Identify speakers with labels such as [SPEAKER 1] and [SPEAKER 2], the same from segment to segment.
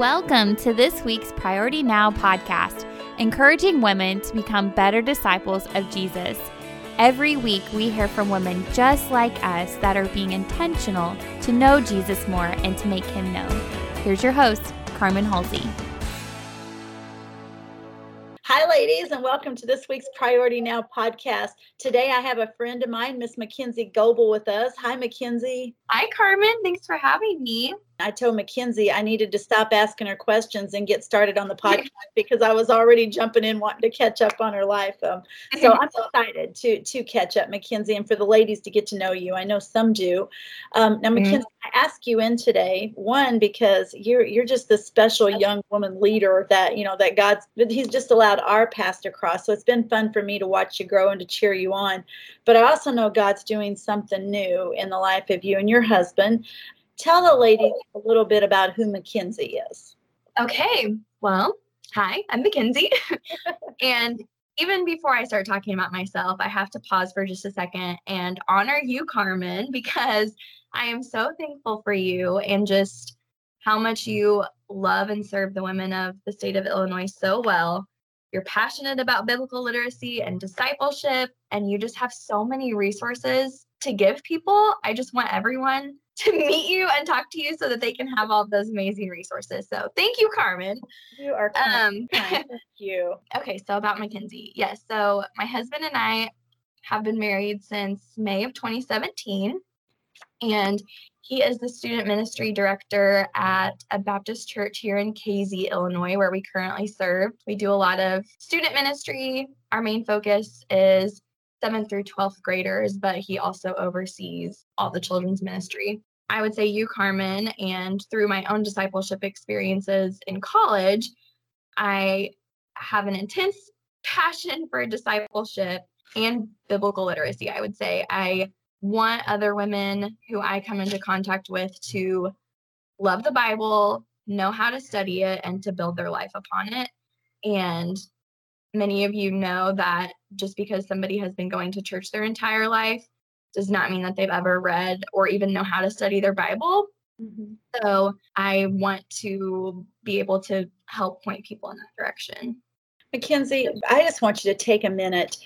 [SPEAKER 1] Welcome to this week's Priority Now podcast, encouraging women to become better disciples of Jesus. Every week, we hear from women just like us that are being intentional to know Jesus more and to make him known. Here's your host, Carmen Halsey.
[SPEAKER 2] Hi, ladies, and welcome to this week's Priority Now podcast. Today, I have a friend of mine, Miss Makenzie Goble, with us. Hi, Makenzie.
[SPEAKER 3] Hi, Carmen. Thanks for having me.
[SPEAKER 2] I told Makenzie I needed to stop asking her questions and get started on the podcast because I was already jumping in wanting to catch up on her life. Um, so I'm excited to to catch up, Makenzie, and for the ladies to get to know you. I know some do. Um, now, Makenzie, mm-hmm. I ask you in today one because you're you're just this special young woman leader that you know that God's He's just allowed our past to cross. So it's been fun for me to watch you grow and to cheer you on. But I also know God's doing something new in the life of you and your husband tell the ladies a little bit about who Makenzie is.
[SPEAKER 3] Okay. Well, hi, I'm Makenzie. and even before I start talking about myself, I have to pause for just a second and honor you, Carmen, because I am so thankful for you and just how much you love and serve the women of the state of Illinois so well. You're passionate about biblical literacy and discipleship, and you just have so many resources to give people. I just want everyone to meet you and talk to you so that they can have all those amazing resources. So thank you, Carmen.
[SPEAKER 2] You are um, thank you.
[SPEAKER 3] Okay, so about Makenzie. Yes, so my husband and I have been married since May of 2017. And he is the student ministry director at a Baptist church here in Casey, Illinois, where we currently serve. We do a lot of student ministry. Our main focus is 7th through 12th graders, but he also oversees all the children's ministry. I would say you, Carmen, and through my own discipleship experiences in college, I have an intense passion for discipleship and biblical literacy. I would say I want other women who I come into contact with to love the Bible, know how to study it, and to build their life upon it. And many of you know that just because somebody has been going to church their entire life does not mean that they've ever read or even know how to study their Bible. Mm-hmm. So I want to be able to help point people in that direction.
[SPEAKER 2] Makenzie, I just want you to take a minute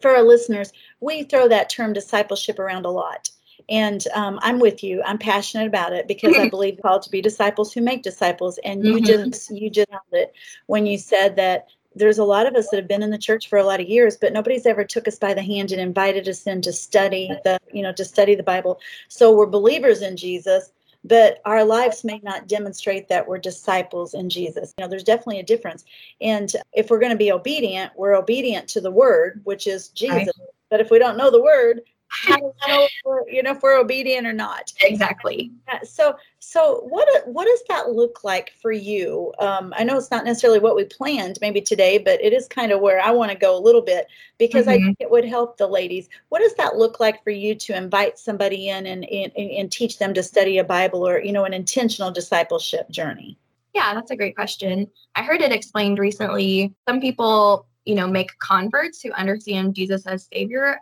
[SPEAKER 2] for our listeners. We throw that term discipleship around a lot. And um, I'm with you. I'm passionate about it because I believe called to be disciples who make disciples. And you mm-hmm. just you just held it when you said that there's a lot of us that have been in the church for a lot of years but nobody's ever took us by the hand and invited us in to study the you know to study the bible. So we're believers in jesus but our lives may not demonstrate that we're disciples in jesus. You know there's definitely a difference. And if we're going to be obedient we're obedient to the word which is jesus. Right. but if we don't know the word you know if we're obedient or not.
[SPEAKER 3] Exactly.
[SPEAKER 2] So so what what does that look like for you? Um, i know it's not necessarily what we planned maybe today but it is kind of where i want to go a little bit because mm-hmm. i think it would help the ladies. What does that look like for you to invite somebody in and, and and teach them to study a bible or you know an intentional discipleship journey?
[SPEAKER 3] Yeah that's a great question. I heard it explained recently. Some people you know make converts who understand jesus as savior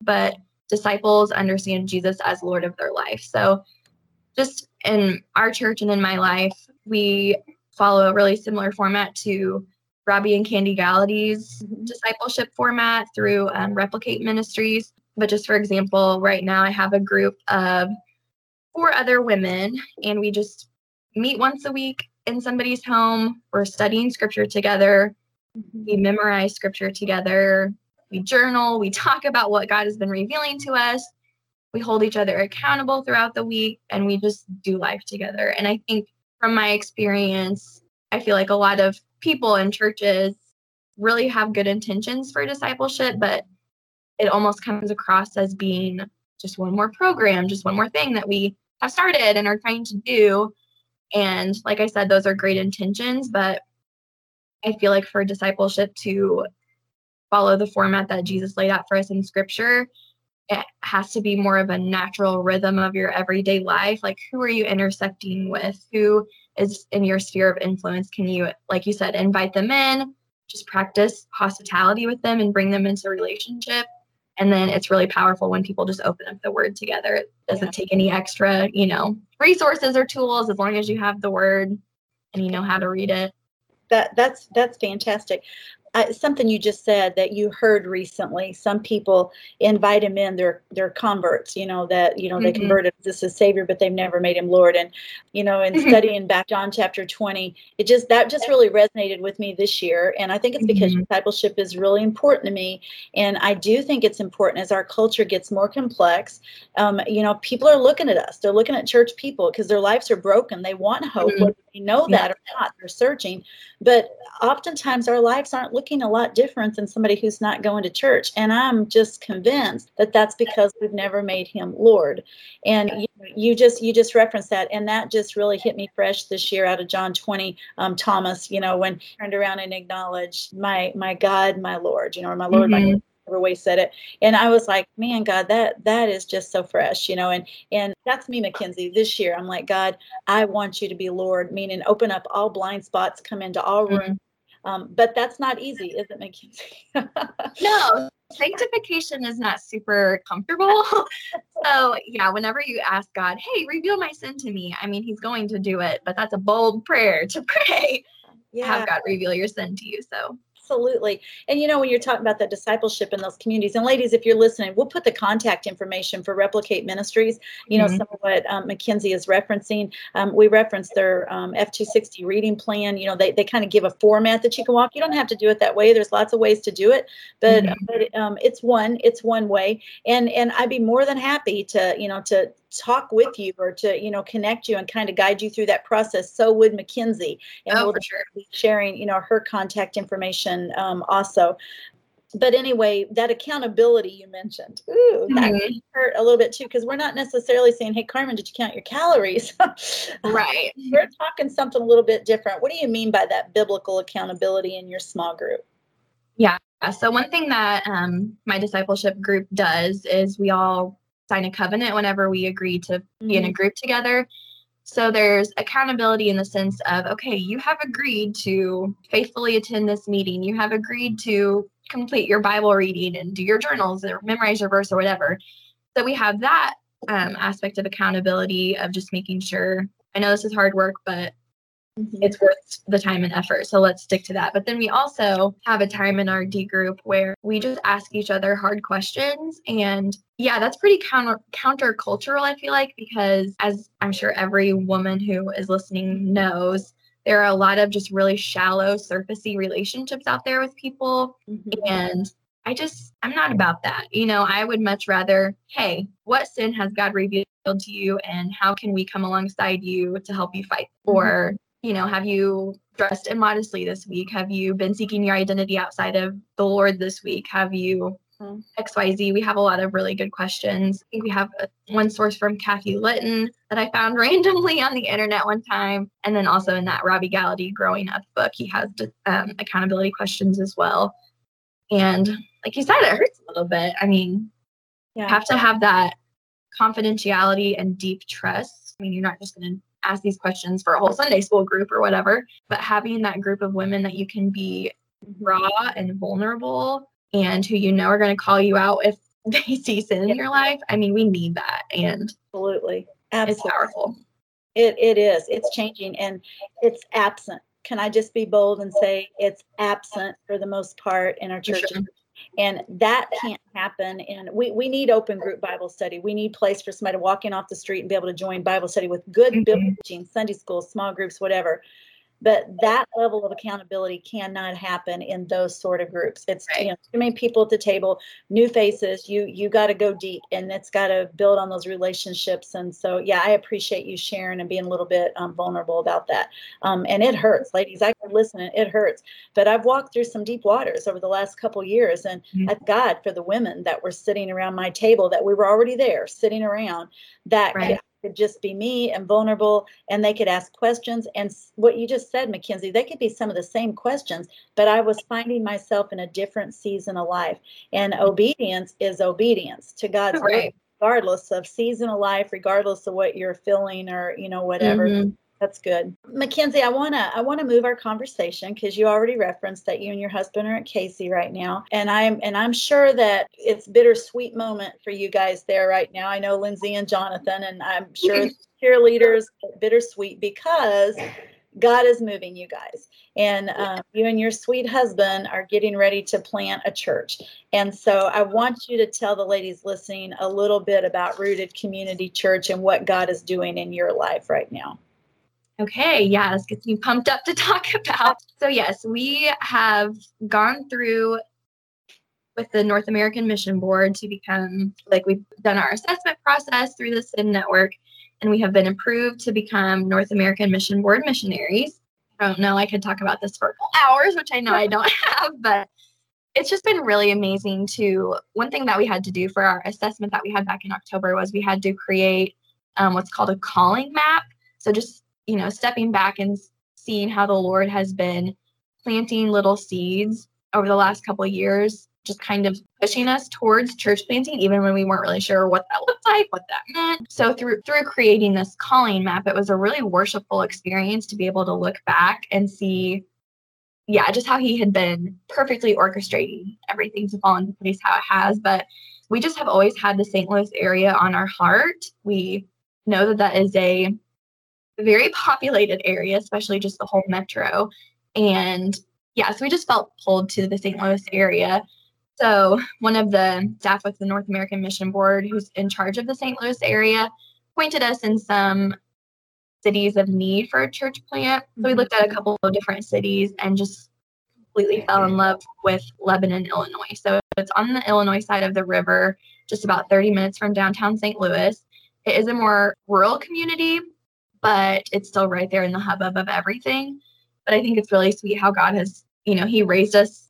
[SPEAKER 3] but disciples understand Jesus as Lord of their life. So, just in our church and in my life, we follow a really similar format to Robby and Kandi Gallaty's mm-hmm. discipleship format through um, Replicate Ministries. But just for example, right now I have a group of four other women, and we just meet once a week in somebody's home. We're studying scripture together. Mm-hmm. We memorize scripture together we journal, we talk about what God has been revealing to us. We hold each other accountable throughout the week and we just do life together. And I think from my experience, I feel like a lot of people in churches really have good intentions for discipleship, but it almost comes across as being just one more program, just one more thing that we have started and are trying to do. And like I said, those are great intentions, but I feel like for discipleship to follow the format that Jesus laid out for us in scripture. It has to be more of a natural rhythm of your everyday life. Like, who are you intersecting with? Who is in your sphere of influence? Can you, like you said, invite them in, just practice hospitality with them and bring them into a relationship? And then it's really powerful when people just open up the word together. It doesn't take any extra, you know, resources or tools as long as you have the word and you know how to read it.
[SPEAKER 2] That that's that's fantastic. I, something you just said that you heard recently. Some people invite him in; they're they're converts. You know that you know they mm-hmm. converted this as Savior, but they've never made him Lord. And you know, in studying back John chapter twenty, it just that just really resonated with me this year. And I think it's because mm-hmm. discipleship is really important to me, and I do think it's important as our culture gets more complex. Um, you know, people are looking at us; they're looking at church people because their lives are broken. They want hope, mm-hmm. Know that or not. They're searching, but oftentimes our lives aren't looking a lot different than somebody who's not going to church. And I'm just convinced that that's because we've never made him Lord. And you, you just you just referenced that, and that just really hit me fresh this year out of John 20. Um, Thomas, you know, when turned around and acknowledged my my God, my Lord, you know, or my Lord, mm-hmm. my whatever way said it and i was like man god that that is just so fresh you know and and that's me makenzie this year i'm like god i want you to be lord meaning open up all blind spots come into all rooms mm-hmm. Um, but that's not easy, is it, Makenzie?
[SPEAKER 3] no, sanctification is not super comfortable. so, yeah, whenever you ask God, hey, reveal my sin to me, I mean, He's going to do it, but that's a bold prayer to pray. Yeah. Have God reveal your sin to you. So,
[SPEAKER 2] Absolutely. And you know, when you're talking about that discipleship in those communities, and ladies, if you're listening, we'll put the contact information for Replicate Ministries. You know, mm-hmm. some of what um, Makenzie is referencing. Um, we reference their um, F260 reading plan. You know, they, they kind of give a format that you can walk. You don't have to do it that way. There's lots of ways to do it, but, mm-hmm. but um, it's one, it's one way. And, and I'd be more than happy to, you know, to, talk with you or to you know connect you and kind of guide you through that process so would makenzie
[SPEAKER 3] and oh, we'll sure.
[SPEAKER 2] be sharing you know her contact information um, also but anyway, that accountability you mentioned, ooh, that mm-hmm. hurt a little bit too, because we're not necessarily saying, "Hey, Carmen, did you count your calories?"
[SPEAKER 3] right.
[SPEAKER 2] We're talking something a little bit different. What do you mean by that biblical accountability in your small group?
[SPEAKER 3] Yeah. So one thing that um, my discipleship group does is we all sign a covenant whenever we agree to mm-hmm. be in a mm-hmm. group together. So there's accountability in the sense of, okay, you have agreed to faithfully attend this meeting. You have agreed to complete your Bible reading and do your journals or memorize your verse or whatever. So we have that um, aspect of accountability of just making sure. I know this is hard work, but mm-hmm. it's worth the time and effort. So let's stick to that. But then we also have a time in our D group where we just ask each other hard questions. And yeah, that's pretty counter countercultural, I feel like, because as I'm sure every woman who is listening knows, there are a lot of just really shallow, surfacey relationships out there with people. Mm-hmm. And I just, I'm not about that. You know, I would much rather, hey, what sin has God revealed to you and how can we come alongside you to help you fight? Mm-hmm. Or you know, have you dressed immodestly this week? Have you been seeking your identity outside of the Lord this week? Have you mm-hmm. XYZ? We have a lot of really good questions. I think we have a, one source from Kathy Litton that I found randomly on the internet one time. And then also in that Robby Gallaty Growing Up book, he has um, accountability questions as well. And like you said, it hurts a little bit. I mean, yeah. you have to have that confidentiality and deep trust. I mean, you're not just going to ask these questions for a whole Sunday school group or whatever. But having that group of women that you can be mm-hmm. raw and vulnerable and who you know are going to call you out if they see sin in your life. I mean, we need that. And
[SPEAKER 2] absolutely,
[SPEAKER 3] absolutely. it's powerful.
[SPEAKER 2] It, it is. It's changing and it's absent. Can I just be bold and say it's absent for the most part in our churches? Sure and that can't happen. And we, we need open group bible study. We need place for somebody to walk in off the street and be able to join bible study with good mm-hmm. biblical teaching sunday school small groups whatever but that level of accountability cannot happen in those sort of groups. It's right. you know too many people at the table new faces you you got to go deep and it's got to build on those relationships. And so yeah i appreciate you sharing and being a little bit um, vulnerable about that. Um, and it hurts ladies i can listen it hurts. But i've walked through some deep waters over the last couple years and mm-hmm. i god for the women that were sitting around my table that we were already there sitting around that right could just be me and vulnerable and they could ask questions and what you just said makenzie they could be some of the same questions but i was finding myself in a different season of life and obedience is obedience to god's right. word regardless of season of life regardless of what you're feeling or you know whatever mm-hmm. That's good. Makenzie, I want to I want to move our conversation because you already referenced that you and your husband are at Casey right now. And I'm and I'm sure that it's bittersweet moment for you guys there right now. I know Lindsay and Jonathan and I'm sure cheerleaders bittersweet because God is moving you guys. And um, you and your sweet husband are getting ready to plant a church. And so I want you to tell the ladies listening a little bit about Rooted Community Church and what God is doing in your life right now.
[SPEAKER 3] Okay, yeah, this gets me pumped up to talk about. So, yes, we have gone through with the North American Mission Board to become like we've done our assessment process through the SEND network, and we have been approved to become North American Mission Board missionaries. I don't know, I could talk about this for hours, which I know I don't have, but it's just been really amazing to one thing that we had to do for our assessment that we had back in October was we had to create um, what's called a calling map. So just you know, stepping back and seeing how the Lord has been planting little seeds over the last couple years, just kind of pushing us towards church planting, even when we weren't really sure what that looked like, what that meant. So through through creating this calling map, it was a really worshipful experience to be able to look back and see, yeah, just how he had been perfectly orchestrating everything to fall into place how it has. But we just have always had the St. Louis area on our heart. We know that that is a very populated area, especially just the whole metro. And yeah, so we just felt pulled to the St. Louis area. So one of the staff with the North American Mission Board, who's in charge of the St. Louis area, pointed us in some cities of need for a church plant. So we mm-hmm. looked at a couple of different cities and just completely fell in love with Lebanon, Illinois. So it's on the Illinois side of the river, just about 30 minutes from downtown St. Louis. It is a more rural community, but it's still right there in the hubbub of everything. But I think it's really sweet how God has, you know, He raised us.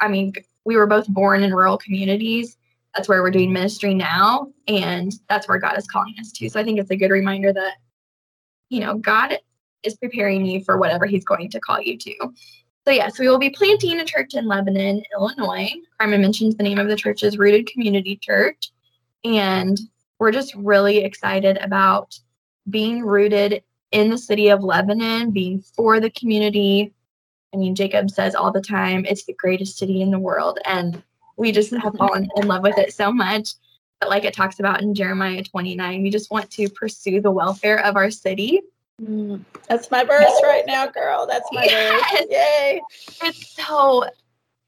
[SPEAKER 3] I mean, we were both born in rural communities. That's where we're doing ministry now. And that's where God is calling us to. So I think it's a good reminder that, you know, God is preparing you for whatever He's going to call you to. So, yes, we will be planting a church in Lebanon, Illinois. Carmen mentioned the name of the church is Rooted Community Church. And we're just really excited about being rooted in the city of Lebanon, being for the community. I mean, Jacob says all the time, it's the greatest city in the world. And we just have fallen in love with it so much. But like it talks about in Jeremiah 29, we just want to pursue the welfare of our city.
[SPEAKER 2] Mm, that's my verse right now, girl. That's my yes. verse. Yay.
[SPEAKER 3] It's so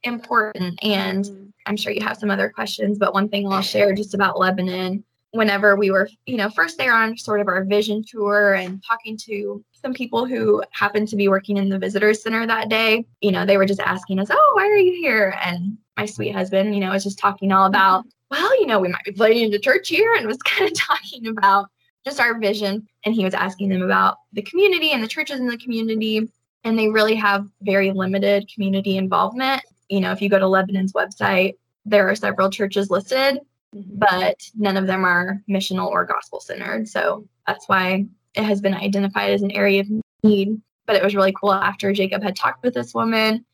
[SPEAKER 3] important. And mm. I'm sure you have some other questions, but one thing I'll share just about Lebanon whenever we were, you know, first there on sort of our vision tour and talking to some people who happened to be working in the visitor center that day, you know, they were just asking us, Oh, why are you here? And my sweet husband, you know, was just talking all about, well, you know, we might be planning a church here and was kind of talking about just our vision. And he was asking them about the community and the churches in the community. And they really have very limited community involvement. You know, if you go to Lebanon's website, there are several churches listed, Mm-hmm. but none of them are missional or gospel centered. So that's why it has been identified as an area of need. But it was really cool after Jacob had talked with this woman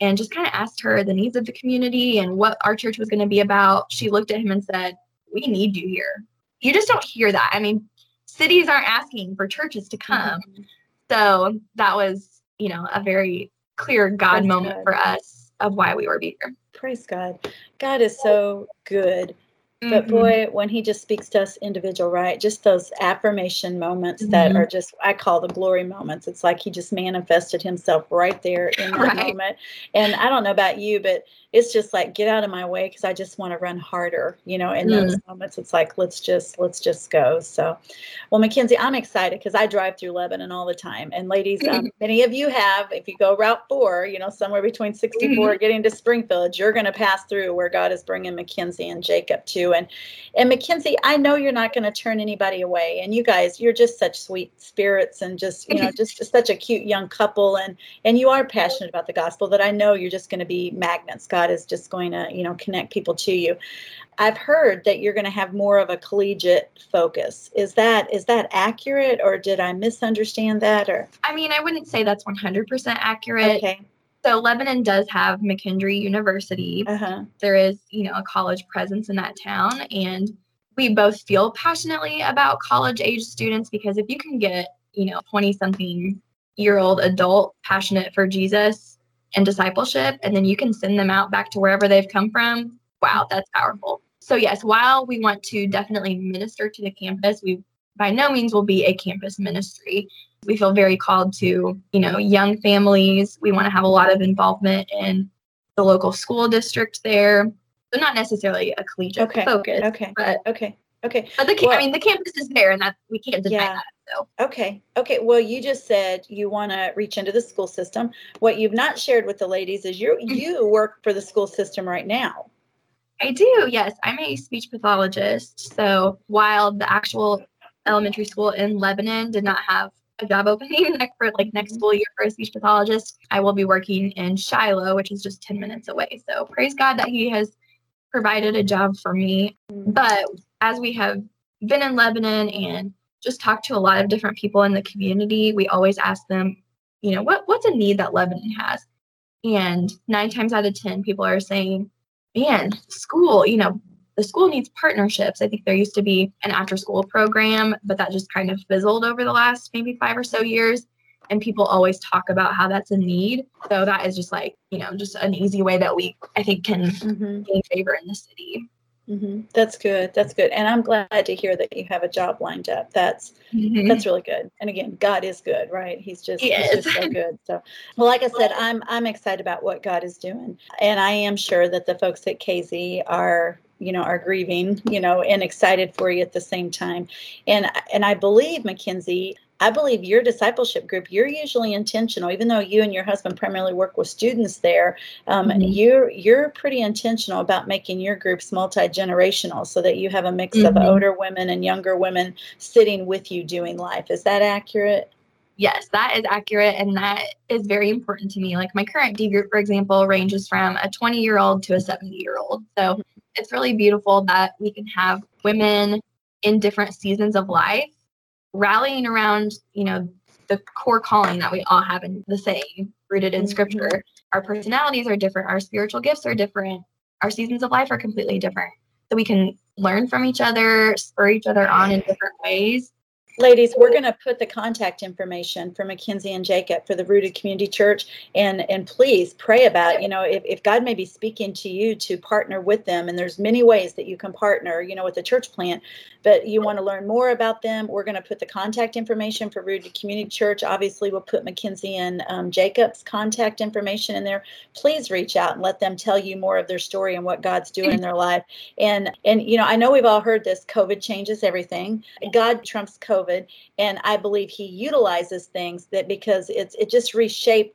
[SPEAKER 3] and just kind of asked her the needs of the community and what our church was going to be about. She looked at him and said, We need you here. You just don't hear that. I mean, cities aren't asking for churches to come. Mm-hmm. So that was, you know, a very clear God Praise moment God. for us of why we were here.
[SPEAKER 2] Praise God. God is so good. But mm-hmm. boy, when he just speaks to us individual, right? Just those affirmation moments mm-hmm. that are just, I call the glory moments. It's like he just manifested himself right there in that right. moment. And I don't know about you, but it's just like, get out of my way because I just want to run harder, you know, in mm. those moments. It's like, let's just, let's just go. So, well, Makenzie, I'm excited because I drive through Lebanon all the time. And ladies, um, many of you have, if you go Route 4, you know, somewhere between 64 mm-hmm. getting to Springfield, you're going to pass through where God is bringing Makenzie and Jacob to and and Makenzie, I know you're not going to turn anybody away. And you guys, you're just such sweet spirits and just you know just, just such a cute young couple. And and you are passionate about the gospel. That I know you're just going to be magnets. God is just going to you know connect people to you. I've heard that you're going to have more of a collegiate focus. Is that is that accurate, or did I misunderstand that? Or
[SPEAKER 3] I mean, I wouldn't say that's 100% accurate. Okay. So Lebanon does have McKendree University. Uh-huh. There is, you know, a college presence in that town, and we both feel passionately about college age students because if you can get, you know, 20 something year old adult passionate for Jesus and discipleship, and then you can send them out back to wherever they've come from, wow, that's powerful. So, yes, while we want to definitely minister to the campus, we by no means will be a campus ministry. We feel very called to, you know, young families. We want to have a lot of involvement in the local school district there. So not necessarily a collegiate
[SPEAKER 2] Okay,
[SPEAKER 3] focus.
[SPEAKER 2] Okay.
[SPEAKER 3] But
[SPEAKER 2] Okay. Okay.
[SPEAKER 3] but the
[SPEAKER 2] Well-
[SPEAKER 3] I mean the campus is there and that we can't deny
[SPEAKER 2] Yeah.
[SPEAKER 3] that. So
[SPEAKER 2] Okay. Okay. Well, you just said you want to reach into the school system. What you've not shared with the ladies is you mm-hmm. you work for the school system right now.
[SPEAKER 3] I do, yes. I'm a speech pathologist. So while the actual elementary school in Lebanon did not have a job opening for like next mm-hmm. school year for a speech pathologist, I will be working in Shiloh, which is just 10 minutes away. So praise God that He has provided a job for me. Mm-hmm. But as we have been in Lebanon and just talked to a lot of different people in the community, we always ask them, you know, what what's a need that Lebanon has? And nine times out of 10, people are saying, man, school, you know, the school needs partnerships. I think there used to be an after school program, but that just kind of fizzled over the last maybe five or so years. And people always talk about how that's a need. So that is just like, you know, just an easy way that we, I think, can
[SPEAKER 2] Mm-hmm.
[SPEAKER 3] gain favor in the city.
[SPEAKER 2] Mm-hmm. That's good. That's good. And I'm glad to hear that you have a job lined up. That's
[SPEAKER 3] Mhm.
[SPEAKER 2] that's really good. And again, God is good, right? He's just
[SPEAKER 3] He
[SPEAKER 2] he's just so good. So, well, like I said, I'm I'm excited about what God is doing, and I am sure that the folks at Casey are you know are grieving you know and excited for you at the same time and and i believe makenzie i believe your discipleship group you're usually intentional even though you and your husband primarily work with students there um,
[SPEAKER 3] Mhm.
[SPEAKER 2] you're you're pretty intentional about making your groups multi-generational so that you have a mix of
[SPEAKER 3] Mhm.
[SPEAKER 2] older women and younger women sitting with you doing life is that accurate
[SPEAKER 3] Yes, that is accurate. And that is very important to me. Like my current D group, for example, ranges from a 20 year old to a 70 year old. So it's really beautiful that we can have women in different seasons of life rallying around, you know, the core calling that we all have in the same, rooted in
[SPEAKER 2] Mhm.
[SPEAKER 3] scripture. Our personalities are different, our spiritual gifts are different, our seasons of life are completely different. So we can learn from each other, spur each other on in different ways.
[SPEAKER 2] Ladies we're going to put the contact information for makenzie and jacob for the rooted community church and and please pray about you know if, if god may be speaking to you to partner with them and there's many ways that you can partner you know with the church plant but you want to learn more about them we're going to put the contact information for rooted community church. Obviously we'll put makenzie and um, jacob's contact information in there. Please reach out and let them tell you more of their story and what god's doing in their life. And and you know i know we've all heard this covid changes everything. God trumps covid and i believe he utilizes things that because it's it just reshaped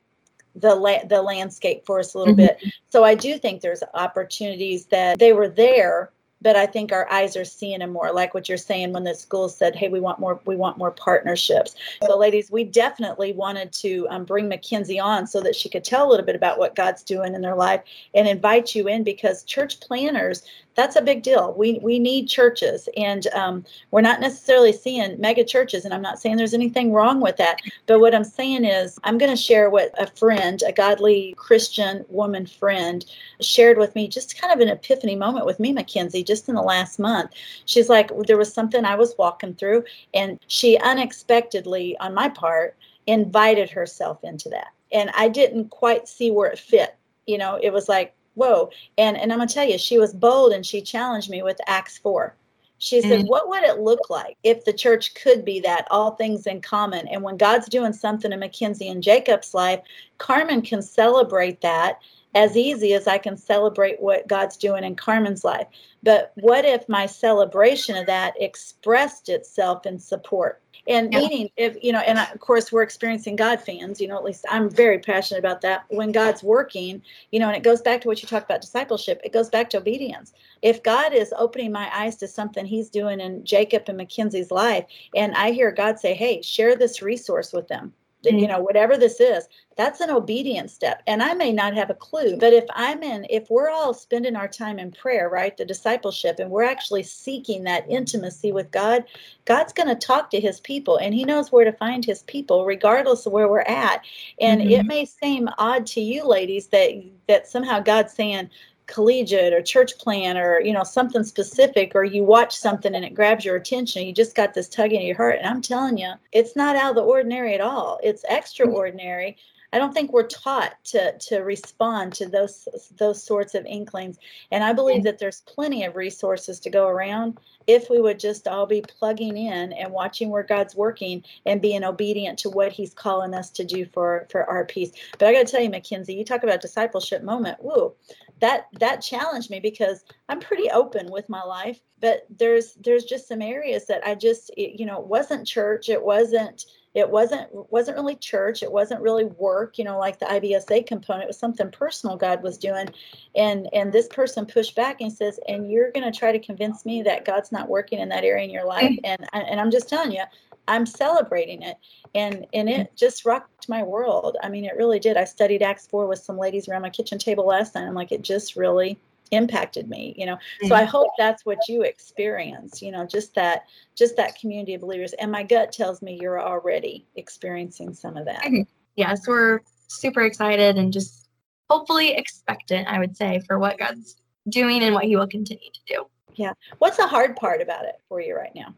[SPEAKER 2] the la- the landscape for us a little
[SPEAKER 3] Mhm.
[SPEAKER 2] bit. So i do think there's opportunities that they were there but i think our eyes are seeing them more. Like what you're saying when the school said hey we want more we want more partnerships. So ladies we definitely wanted to um, bring makenzie on so that she could tell a little bit about what god's doing in their life and invite you in because church planners that's a big deal. We we need churches and um, we're not necessarily seeing mega churches and i'm not saying there's anything wrong with that but what i'm saying is i'm going to share what a friend a godly christian woman friend shared with me just kind of an epiphany moment with me makenzie just in the last month. She's like there was something i was walking through and she unexpectedly on my part invited herself into that. And i didn't quite see where it fit. You know it was like whoa. And and i'm going to tell you she was bold and she challenged me with acts 4 she said
[SPEAKER 3] Mm.
[SPEAKER 2] what would it look like if the church could be that all things in common? And when god's doing something in makenzie and jacob's life carmen can celebrate that as easy as i can celebrate what god's doing in carmen's life. But what if my celebration of that expressed itself in support? And
[SPEAKER 3] Yeah.
[SPEAKER 2] meaning if you know and of course we're experiencing god fans you know at least i'm very passionate about that. When god's working you know and it goes back to what you talked about discipleship it goes back to obedience. If god is opening my eyes to something he's doing in jacob and makenzie's life and i hear god say hey share this resource with them you
[SPEAKER 3] Mm.
[SPEAKER 2] know whatever this is that's an obedience step and i may not have a clue but if i'm in if we're all spending our time in prayer right the discipleship and we're actually seeking that intimacy with god god's going to talk to his people and he knows where to find his people regardless of where we're at and it
[SPEAKER 3] Mhm.
[SPEAKER 2] may seem odd to you ladies that that somehow god's saying collegiate or church plan or you know something specific or you watch something and it grabs your attention you just got this tugging in your heart and i'm telling you it's not out of the ordinary at all it's extraordinary I don't think we're taught to to respond to those those sorts of inklings. And I believe that there's plenty of resources to go around if we would just all be plugging in and watching where God's working and being obedient to what He's calling us to do for for our peace. But I got to tell you, Makenzie, you talk about discipleship moment. Woo, that that challenged me because I'm pretty open with my life, but there's there's just some areas that I just you know it wasn't church, it wasn't it wasn't wasn't really church it wasn't really work you know like the ibsa component it was something personal god was doing. And and this person pushed back and says and you're going to try to convince me that god's not working in that area in your life? And and i'm just telling you i'm celebrating it and and it just rocked my world. I mean it really did. I studied acts 4 with some ladies around my kitchen table last night i'm like it just really impacted me you know? Mm-hmm. so i hope that's what you experience you know just that just that community of believers and my gut tells me you're already experiencing some of that.
[SPEAKER 3] Mm-hmm. yes we're super excited and just hopefully expectant i would say for what god's doing and what he will continue to do.
[SPEAKER 2] Yeah. What's the hard part about it for you right now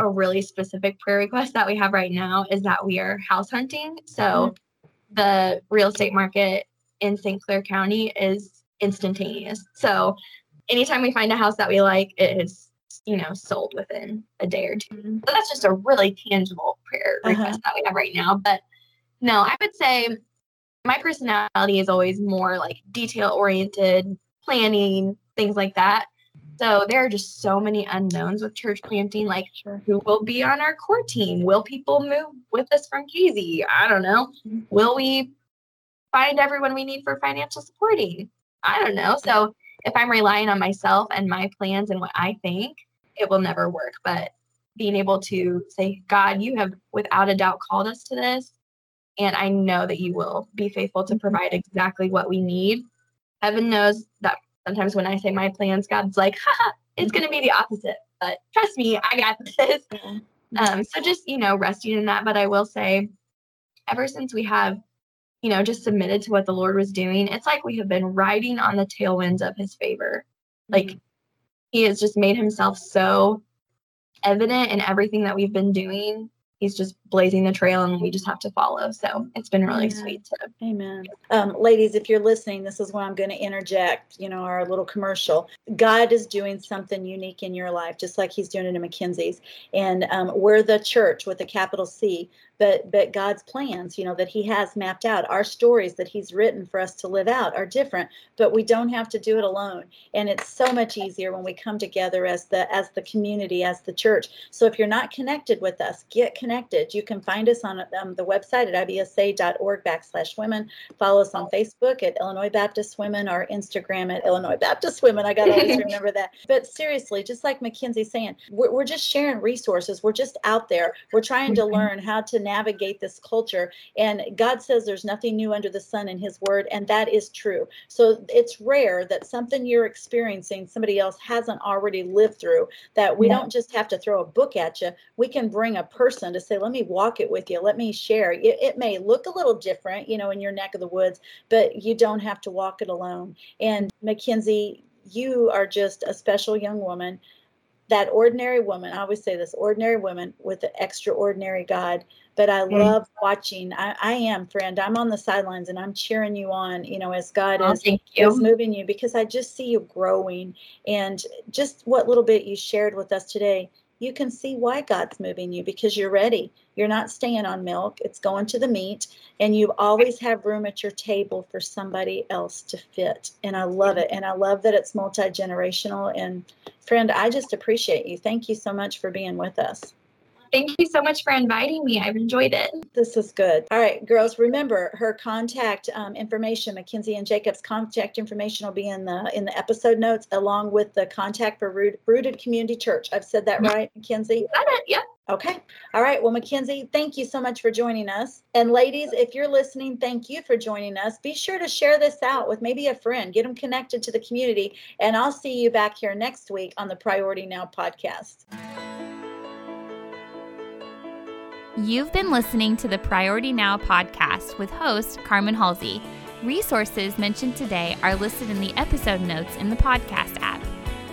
[SPEAKER 3] a really specific prayer request that we have right now is that we are house hunting so mm-hmm. the real estate market in st clair county is instantaneous. So anytime we find a house that we like, it is you know sold within a day or 2 mm-hmm. So that's just a really tangible prayer uh-huh. request uh-huh. that we have right now. But no, I would say my personality is always more like detail oriented, planning, things like that. So there are just so many unknowns with church planting. Like, sure. who will be on our core team? Will people move with us from Casey? I don't know. Mm-hmm. Will we find everyone we need for financial supporting? I don't know. So if I'm relying on myself and my plans and what I think, it will never work. But being able to say, God, you have without a doubt called us to this. And I know that you will be faithful to mm-hmm. provide exactly what we need. Heaven knows that sometimes when I say my plans, God's like, haha, it's going to be the opposite. But trust me, I got this. Um, so just, you know, resting in that. But I will say, ever since we have you know, just submitted to what the Lord was doing, it's like we have been riding on the tailwinds of his favor. Like mm-hmm. he has just made himself so evident in everything that we've been doing he's just blazing the trail and we just have to follow. So it's been really Amen. sweet to
[SPEAKER 2] Amen. Um, ladies, if you're listening, this is where I'm going to interject, you know, our little commercial. God is doing something unique in your life, just like he's doing it in Makenzie's. And um, we're the church with a capital C, but but God's plans, you know, that he has mapped out, our stories that he's written for us to live out are different, but we don't have to do it alone. And it's so much easier when we come together as the as the community, as the church. So if you're not connected with us, get connected connected. You can find us on um, the website at ibsa.org backslash women. Follow us on Facebook at Illinois Baptist Women or Instagram at Illinois Baptist Women. I got to always remember that. But seriously, just like Makenzie's saying, we're, we're just sharing resources. We're just out there. We're trying to learn how to navigate this culture. And God says there's nothing new under the sun in His Word, and that is true. So it's rare that something you're experiencing somebody else hasn't already lived through, that we yeah. don't just have to throw a book at you. We can bring a person to say, let me walk it with you. Let me share. It, it may look a little different, you know, in your neck of the woods, but you don't have to walk it alone. And Makenzie, you are just a special young woman. That ordinary woman, I always say this ordinary woman with an extraordinary God. But I mm. love watching. I, I, am, friend. I'm on the sidelines and I'm cheering you on, you know, as God oh, is, is moving you because I just see you growing. And just what little bit you shared with us today, you can see why God's moving you because you're ready. You're not staying on milk, it's going to the meat, and you always have room at your table for somebody else to fit. And I love it. And I love that it's multi generational. And friend, I just appreciate you. Thank you so much for being with us.
[SPEAKER 3] Thank you so much for inviting me. I've enjoyed it.
[SPEAKER 2] This is good. All right, girls, remember her contact um, information, Makenzie and Jacob's contact information will be in the in the episode notes along with the contact for Rooted Community Church. I've said that right, Makenzie?
[SPEAKER 3] Got it. Yeah.
[SPEAKER 2] Okay. All right. Well, Makenzie, thank you so much for joining us. And ladies, if you're listening, thank you for joining us. Be sure to share this out with maybe a friend, get them connected to the community. And I'll see you back here next week on the Priority Now podcast.
[SPEAKER 1] You've been listening to the Priority Now podcast with host Carmen Halsey. Resources mentioned today are listed in the episode notes in the podcast app.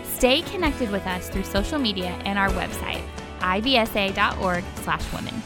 [SPEAKER 1] Stay connected with us through social media and our website, ibsa.org/women.